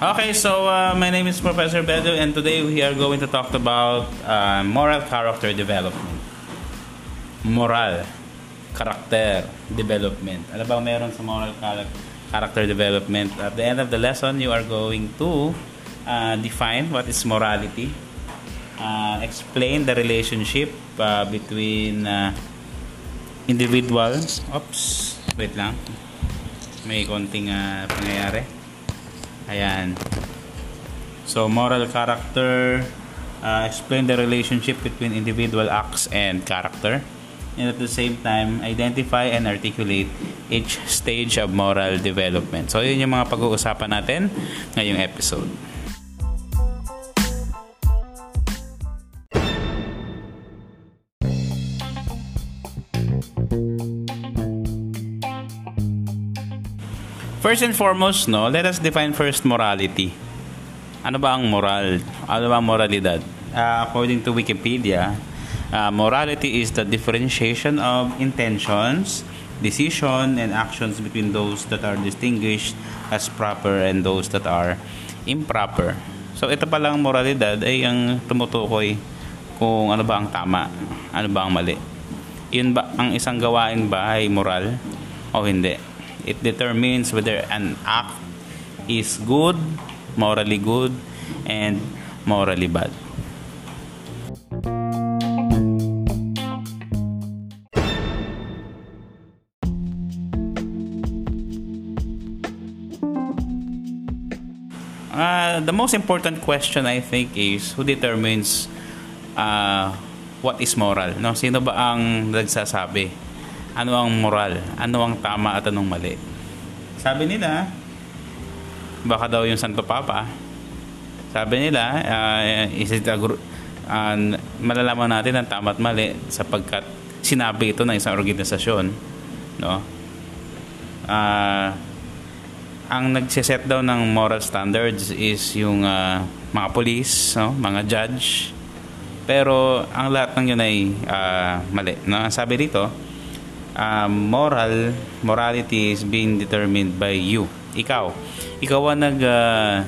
Okay, so uh, my name is Professor Bedu, and today we are going to talk about uh, moral character development. Moral, character development. Ano ba meron sa moral character development? At the end of the lesson, you are going to uh, define what is morality, uh, explain the relationship uh, between uh, individuals. Oops, wait lang. May konting uh, pangyayari. Ayan. So, moral character, uh, explain the relationship between individual acts and character. And at the same time, identify and articulate each stage of moral development. So, yun yung mga pag-uusapan natin ngayong episode. First and foremost, no, let us define first morality. Ano ba ang moral? Ano ba ang moralidad? Uh, according to Wikipedia, uh, morality is the differentiation of intentions, decision, and actions between those that are distinguished as proper and those that are improper. So ito pa lang moralidad ay ang tumutukoy kung ano ba ang tama, ano ba ang mali. Yun ba ang isang gawain ba ay moral o hindi? It determines whether an act is good, morally good, and morally bad. Uh, the most important question I think is who determines uh, what is moral? No, sino ba ang nagsasabi? Ano ang moral, ano ang tama at anong mali. Sabi nila, baka daw yung Santo Papa, sabi nila, uh, is it a, uh, malalaman natin ang tama at mali sapagkat sinabi ito ng isang organisasyon. No? Uh, ang nagsiset daw ng moral standards is yung uh, mga police, no? mga judge. Pero ang lahat ng yun ay uh, mali. No? Sabi dito, um, moral morality is being determined by you. Ikaw. Ikaw ang nag uh,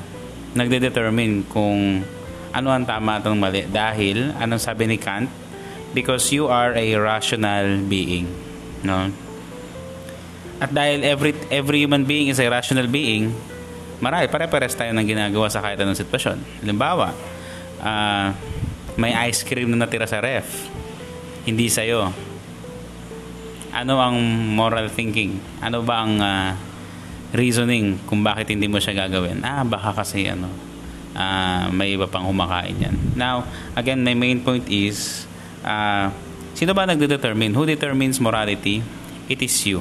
nagde-determine kung ano ang tama at ang mali. Dahil anong sabi ni Kant? Because you are a rational being no? At dahil every every human being is a rational being marami pare-pares tayo ng ginagawa sa kahit anong sitwasyon. Halimbawa uh, may ice cream na natira sa ref. Hindi sa'yo ano ang moral thinking? Ano ba ang uh, reasoning kung bakit hindi mo siya gagawin? Ah, baka kasi ano, uh, may iba pang humakain yan. Now, again, my main point is, uh, sino ba nagde-determine? Who determines morality? It is you.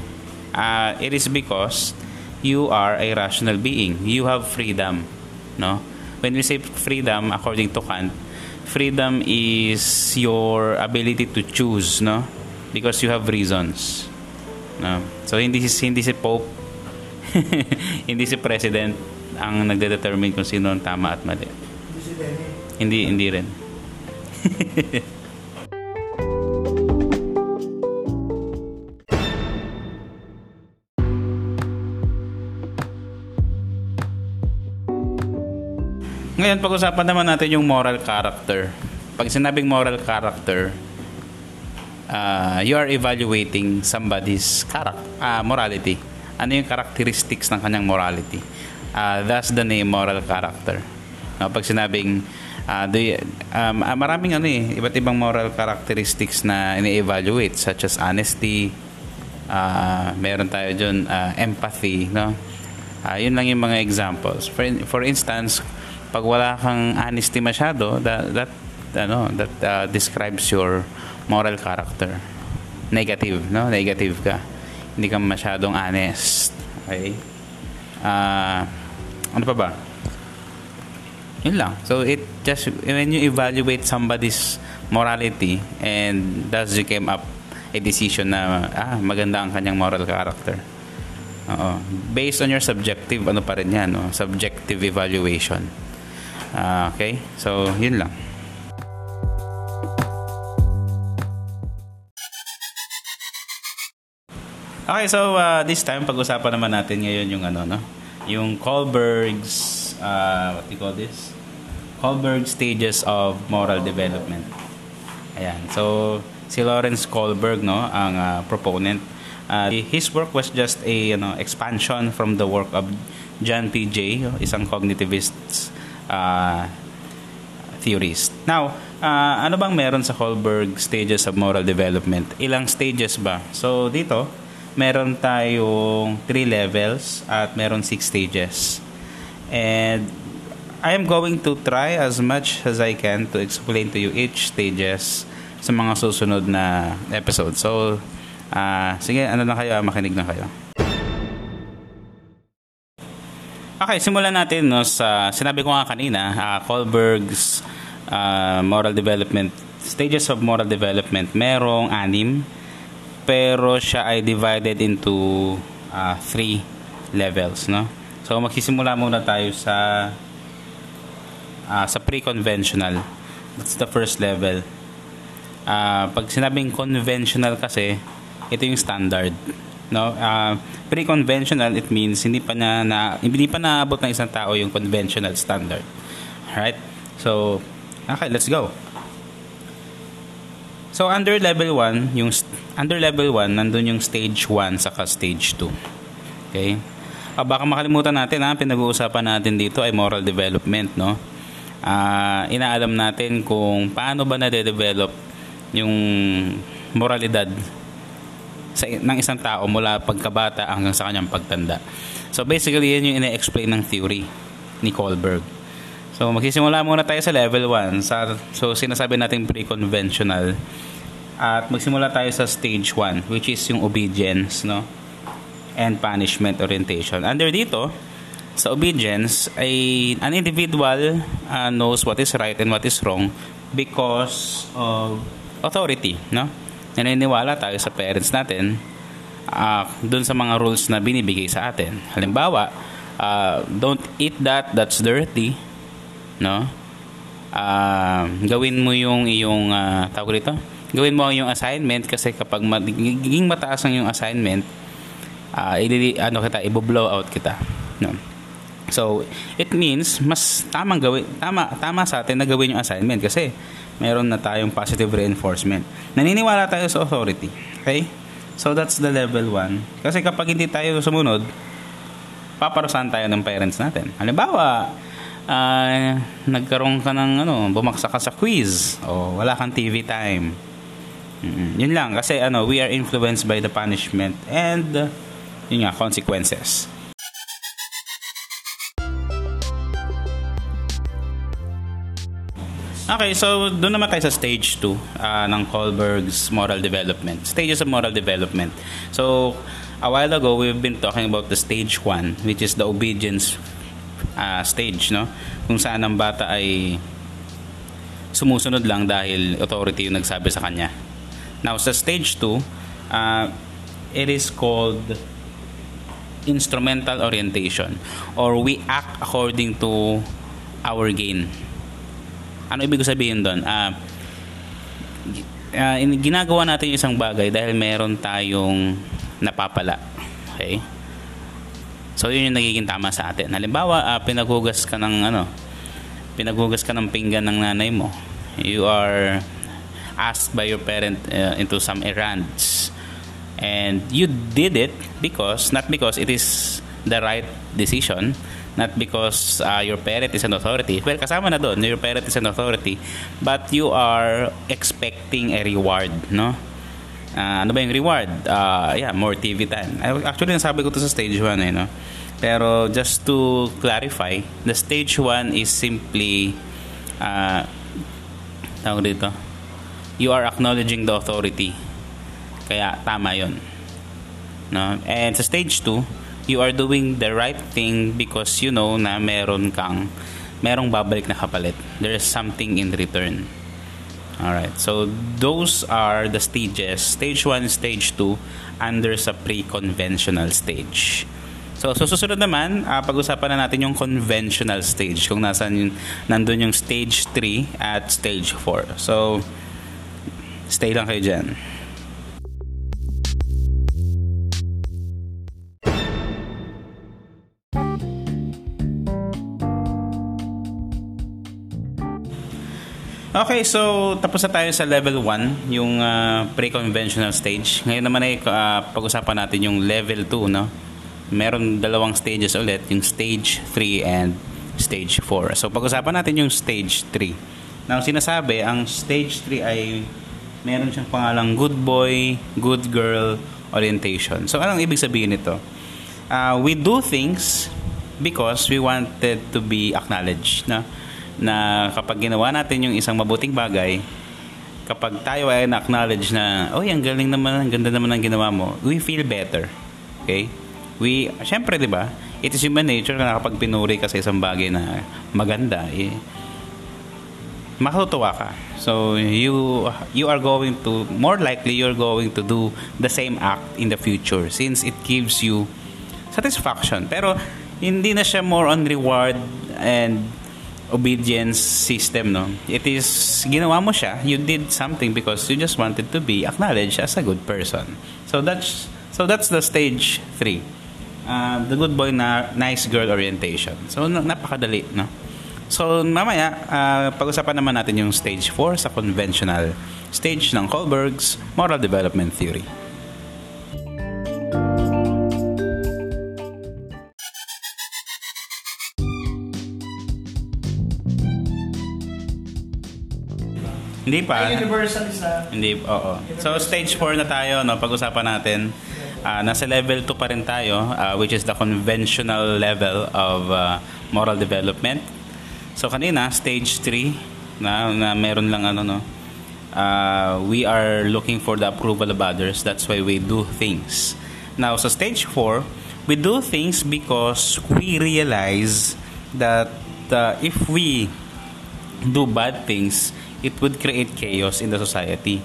Uh, it is because you are a rational being. You have freedom. No? When we say freedom, according to Kant, freedom is your ability to choose, no? Because you have reasons. No? So hindi si hindi si Pope hindi si President ang nagde-determine kung sino ang tama at mali. Hindi. Hindi hindi rin. Ngayon, pag-usapan naman natin yung moral character. Pag sinabing moral character, uh, you are evaluating somebody's character, uh, morality. Ano yung characteristics ng kanyang morality? Uh, that's the name moral character. No, pag sinabing uh, the, um, uh, maraming ano eh, iba't ibang moral characteristics na ini-evaluate such as honesty, uh, meron tayo dyan, uh, empathy, no? Uh, yun lang yung mga examples. For, for instance, pag wala kang honesty masyado, that, that, ano, that uh, describes your moral character. Negative, no? Negative ka. Hindi ka masyadong honest. Okay? Uh, ano pa ba? Yun lang. So, it just, when you evaluate somebody's morality and thus you came up a decision na, ah, maganda ang kanyang moral character. Oo. Based on your subjective, ano pa rin yan, no? Subjective evaluation. Uh, okay? So, yun lang. Okay, so uh, this time pag-usapan naman natin ngayon yung ano no, yung Kohlberg's uh, what do you call this? Kohlberg stages of moral development. Ayan. So, si Lawrence Kohlberg, no, ang uh, proponent. Uh, his work was just a you know, expansion from the work of John P. Jay, isang cognitivist uh, theorist. Now, uh, ano bang meron sa Kohlberg stages of moral development? Ilang stages ba? So, dito, meron tayong 3 levels at meron 6 stages. And I am going to try as much as I can to explain to you each stages sa mga susunod na episode. So, uh, sige, ano na kayo, makinig na kayo. Okay, simulan natin no sa sinabi ko nga kanina, uh, Kohlberg's uh, moral development stages of moral development merong anim pero siya ay divided into uh, three levels, no? So magsisimula muna tayo sa uh, sa pre-conventional. That's the first level. Uh, pag sinabing conventional kasi, ito yung standard. No? Uh, pre-conventional, it means hindi pa na, na hindi pa naabot ng isang tao yung conventional standard. Alright? So, okay, let's go. So under level 1, yung under level 1 nandun yung stage 1 saka stage 2. Okay? Ah, baka makalimutan natin ha, pinag-uusapan natin dito ay moral development, no? Ah, inaalam natin kung paano ba na-develop yung moralidad sa ng isang tao mula pagkabata hanggang sa kanyang pagtanda. So basically, yan yung ina-explain ng theory ni Kohlberg. So magsisimula muna tayo sa level 1. Sa, so sinasabi natin pre-conventional. At magsimula tayo sa stage 1 which is yung obedience no? and punishment orientation. Under dito, sa obedience, ay an individual uh, knows what is right and what is wrong because of authority. No? Naniniwala tayo sa parents natin uh, dun sa mga rules na binibigay sa atin. Halimbawa, uh, don't eat that, that's dirty no? Uh, gawin mo yung iyong uh, tawag dito. Gawin mo yung assignment kasi kapag magiging mataas ang yung assignment, uh, ili, ano kita, i-blow out kita, no? So, it means mas tamang gawin tama tama sa atin na gawin yung assignment kasi meron na tayong positive reinforcement. Naniniwala tayo sa authority. Okay? So that's the level 1. Kasi kapag hindi tayo sumunod, paparusahan tayo ng parents natin. Halimbawa, uh, nagkaroon ka ng ano, bumaksak ka sa quiz o wala kang TV time. Mm-hmm. Yun lang kasi ano, we are influenced by the punishment and uh, yun nga, consequences. Okay, so doon naman tayo sa stage 2 uh, ah, ng Kohlberg's moral development. Stages of moral development. So, a while ago, we've been talking about the stage 1, which is the obedience uh, stage no? Kung saan ang bata ay sumusunod lang dahil authority yung nagsabi sa kanya. Now sa stage 2 uh, it is called instrumental orientation or we act according to our gain. Ano ibig sabihin doon uh, uh, ginagawa natin yung isang bagay dahil meron tayong napapala. Okay So yun yung nagiging tama sa atin. Halimbawa, uh, pinaghugas ka ng ano, pinaghugas ka ng pinggan ng nanay mo. You are asked by your parent uh, into some errands. And you did it because, not because it is the right decision, not because uh, your parent is an authority. Well, kasama na doon, your parent is an authority, but you are expecting a reward, no? Uh, ano ba yung reward? Uh, yeah, more TV time. Actually, nasabi ko to sa stage 1 eh, no? Pero just to clarify, the stage 1 is simply uh, tawag dito, you are acknowledging the authority. Kaya tama yon No? And sa stage 2, you are doing the right thing because you know na meron kang merong babalik na kapalit. There is something in return. Alright, so those are the stages. Stage 1 stage 2 under sa pre-conventional stage. So, so susunod naman, uh, pag-usapan na natin yung conventional stage kung nasan yung, nandun yung stage 3 at stage 4. So, stay lang kayo dyan. Okay, so tapos na tayo sa level 1, yung uh, pre-conventional stage. Ngayon naman ay uh, pag-usapan natin yung level 2, no? Meron dalawang stages ulit, yung stage 3 and stage 4. So pag-usapan natin yung stage 3. Now, sinasabi, ang stage 3 ay meron siyang pangalang good boy, good girl orientation. So anong ibig sabihin nito? Uh, we do things because we wanted to be acknowledged, no? Na kapag ginawa natin yung isang mabuting bagay, kapag tayo ay na-acknowledge na, oh, ang galing naman, ang ganda naman ng ginawa mo, we feel better. Okay? We, syempre, di ba, it is human nature na kapag pinuri ka sa isang bagay na maganda, eh, matutuwa ka. So, you, you are going to, more likely, you're going to do the same act in the future since it gives you satisfaction. Pero, hindi na siya more on reward and obedience system no? It is ginawa mo siya you did something because you just wanted to be acknowledged as a good person. So that's so that's the stage 3 uh, the good boy na nice girl orientation. So napakadali no? So mamaya uh, pag-usapan naman natin yung stage 4 sa conventional stage ng Kohlberg's moral development theory Hindi pa. Ay, universal is na. Hindi, oo. So, stage 4 na tayo, no? Pag-usapan natin. Uh, nasa level 2 pa rin tayo, uh, which is the conventional level of uh, moral development. So, kanina, stage 3, na, na meron lang ano, no? Uh, we are looking for the approval of others. That's why we do things. Now, sa stage 4, we do things because we realize that uh, if we do bad things, it would create chaos in the society.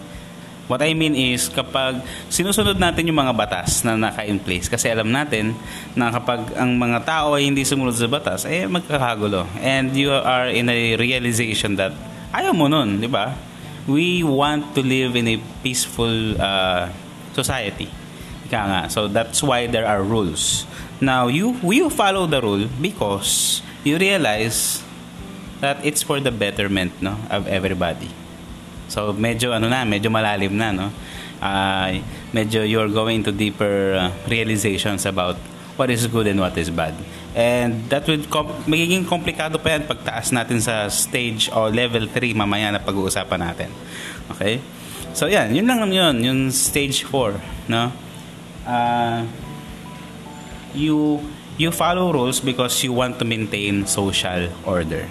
What I mean is, kapag sinusunod natin yung mga batas na naka-in place, kasi alam natin na kapag ang mga tao ay hindi sumunod sa batas, eh magkakagulo. And you are in a realization that ayaw mo nun, di ba? We want to live in a peaceful uh, society. Ika nga. So that's why there are rules. Now, you, you follow the rule because you realize that it's for the betterment no of everybody. So medyo ano na, medyo malalim na no. Uh, medyo you're going to deeper uh, realizations about what is good and what is bad. And that would com- magiging komplikado pa yan pagtaas natin sa stage o level 3 mamaya na pag-uusapan natin. Okay? So yan, yun lang yun, yung stage 4, no? Uh, you you follow rules because you want to maintain social order.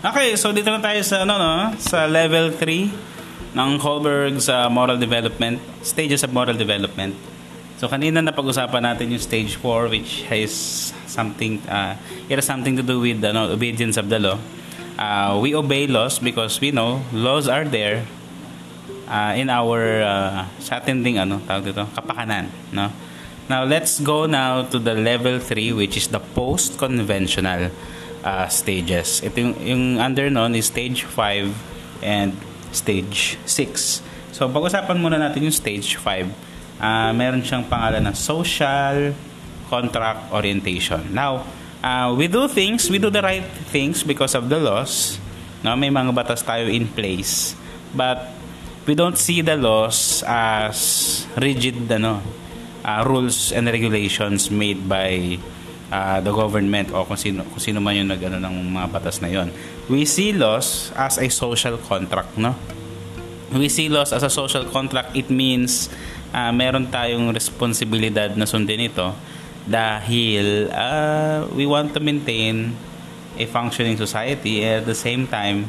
Okay, so dito na tayo sa ano no, sa level 3 ng Kohlberg's uh, moral development, stages of moral development. So kanina na pag-usapan natin yung stage 4 which has something uh, it has something to do with ano, obedience of the law. Uh, we obey laws because we know laws are there uh, in our uh, sa ding ano tawag dito kapakanan no now let's go now to the level 3 which is the post conventional uh, stages. Ito yung, yung under nun is stage 5 and stage 6. So, pag-usapan muna natin yung stage 5. Uh, meron siyang pangalan na social contract orientation. Now, uh, we do things, we do the right things because of the laws. No, may mga batas tayo in place. But we don't see the laws as rigid ano, uh, rules and regulations made by uh, the government o kung sino, kung sino man yung nagano ng mga batas na yon. We see laws as a social contract, no? We see laws as a social contract. It means uh, meron tayong responsibilidad na sundin ito dahil uh, we want to maintain a functioning society at the same time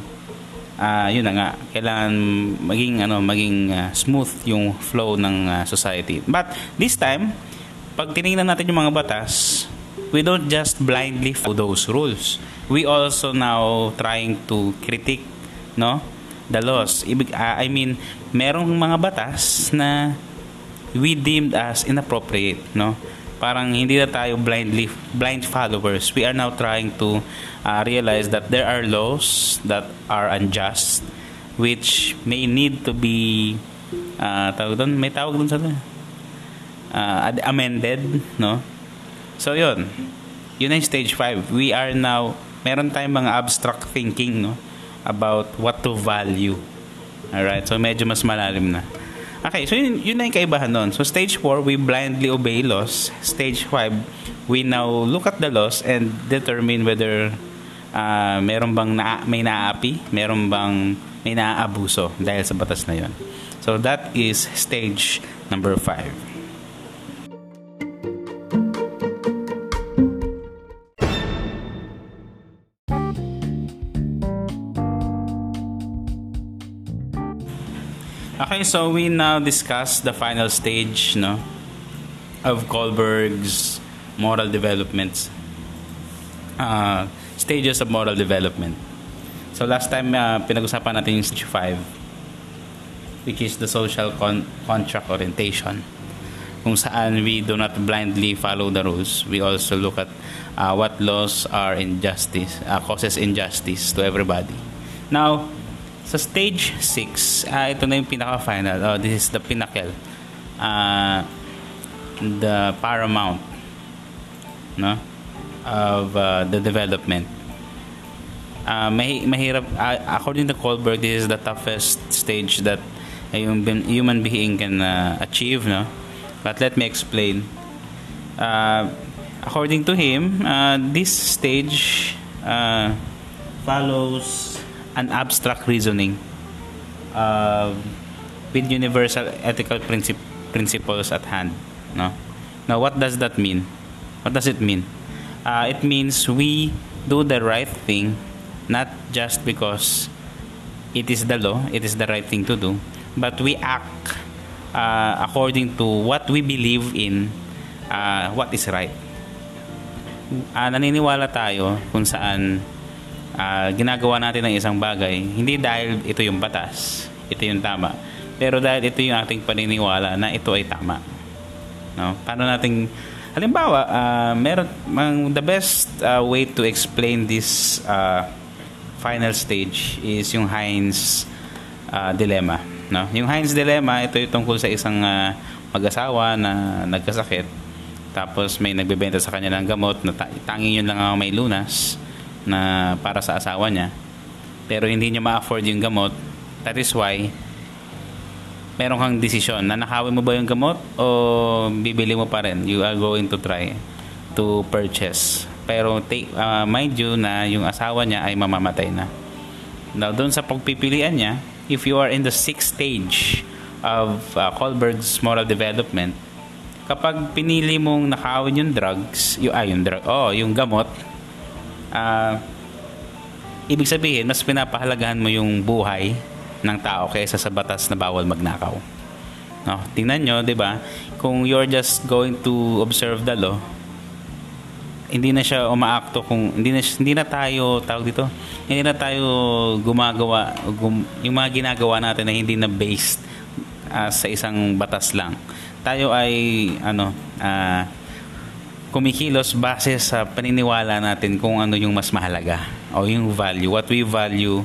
uh, yun na nga kailangan maging ano maging uh, smooth yung flow ng uh, society but this time pag tiningnan natin yung mga batas we don't just blindly follow those rules. We also now trying to critique, no, the laws. Uh, I mean, merong mga batas na we deemed as inappropriate, no? Parang hindi na tayo blindly blind followers. We are now trying to uh, realize that there are laws that are unjust which may need to be uh, tawag doon, may tawag doon sa uh, amended, no? So, yun. Yun ang stage 5. We are now, meron tayong mga abstract thinking, no? About what to value. Alright? So, medyo mas malalim na. Okay, so yun, yun na yung kaibahan nun. So, stage 4, we blindly obey laws. Stage 5, we now look at the laws and determine whether uh, meron bang na, may naaapi, meron bang may naaabuso dahil sa batas na yon. So that is stage number 5. Okay, so we now discuss the final stage no, of Kohlberg's moral developments. Uh, stages of moral development. So last time uh, pinag-usapan natin yung stage 5 which is the social con- contract orientation kung saan we do not blindly follow the rules. We also look at uh, what laws are injustice, uh, causes injustice to everybody. Now, sa stage 6, uh, ito na yung pinaka-final. Oh, this is the pinnacle. Uh, the paramount. No? of uh, the development. Uh, may, mahirap, uh, according to Kohlberg, this is the toughest stage that a human being can uh, achieve. No? But let me explain. Uh, according to him, uh, this stage uh, follows an abstract reasoning uh, with universal ethical princip- principles at hand. No? Now, what does that mean? What does it mean? uh, it means we do the right thing not just because it is the law, it is the right thing to do, but we act uh, according to what we believe in, uh, what is right. Uh, naniniwala tayo kung saan uh, ginagawa natin ng isang bagay, hindi dahil ito yung batas, ito yung tama, pero dahil ito yung ating paniniwala na ito ay tama. No? Paano nating Halimbawa, uh, meron the best uh, way to explain this uh, final stage is yung Heinz uh, dilemma, no? Yung Heinz dilemma, ito yung tungkol sa isang uh, mag-asawa na nagkasakit tapos may nagbebenta sa kanya ng gamot na tanging yun lang ang may lunas na para sa asawa niya. Pero hindi niya ma-afford yung gamot. That is why meron kang desisyon na nakawin mo ba yung gamot o bibili mo pa rin? You are going to try to purchase. Pero take, uh, mind you na yung asawa niya ay mamamatay na. Now doon sa pagpipilian niya if you are in the sixth stage of uh, Kohlberg's moral development kapag pinili mong nakawin yung drugs yung, ah, yung drug, oh, yung gamot uh, ibig sabihin mas pinapahalagahan mo yung buhay ng tao kaysa sa batas na bawal magnakaw. No, tingnan nyo, 'di ba? Kung you're just going to observe the law, hindi na siya umaakto kung hindi na hindi na tayo tawag dito hindi na tayo gumagawa gum, yung mga ginagawa natin na hindi na based uh, sa isang batas lang tayo ay ano uh, kumikilos base sa paniniwala natin kung ano yung mas mahalaga o yung value what we value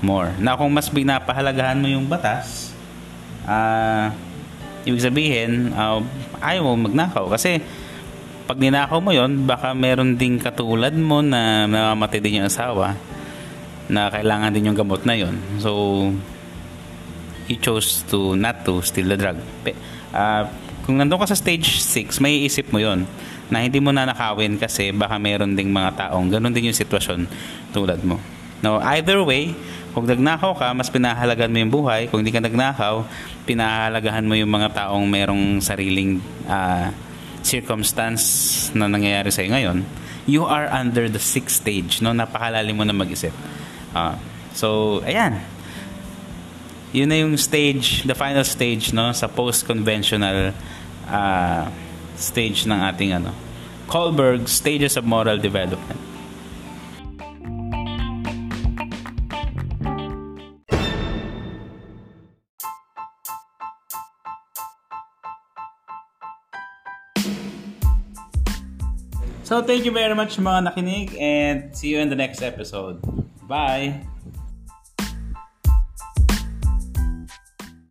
more. Na kung mas binapahalagahan mo yung batas, uh, ibig sabihin, uh, ayaw mo magnakaw. Kasi, pag ninakaw mo yon baka meron ding katulad mo na namamatay din yung asawa na kailangan din yung gamot na yon So, you chose to not to steal the drug. Uh, kung nandun ka sa stage 6, may isip mo yon na hindi mo na nakawin kasi baka meron ding mga taong ganun din yung sitwasyon tulad mo. No, either way, kung nagnakaw ka, mas pinahalagahan mo yung buhay. Kung hindi ka nagnakaw, pinahalagahan mo yung mga taong merong sariling uh, circumstance na nangyayari sa'yo ngayon. You are under the sixth stage, no? Napakalalim mo na mag-isip. Uh, so, ayan. Yun na yung stage, the final stage, no? Sa post-conventional uh, stage ng ating ano. Kohlberg Stages of Moral Development. So, thank you very much mga nakinig and see you in the next episode. Bye!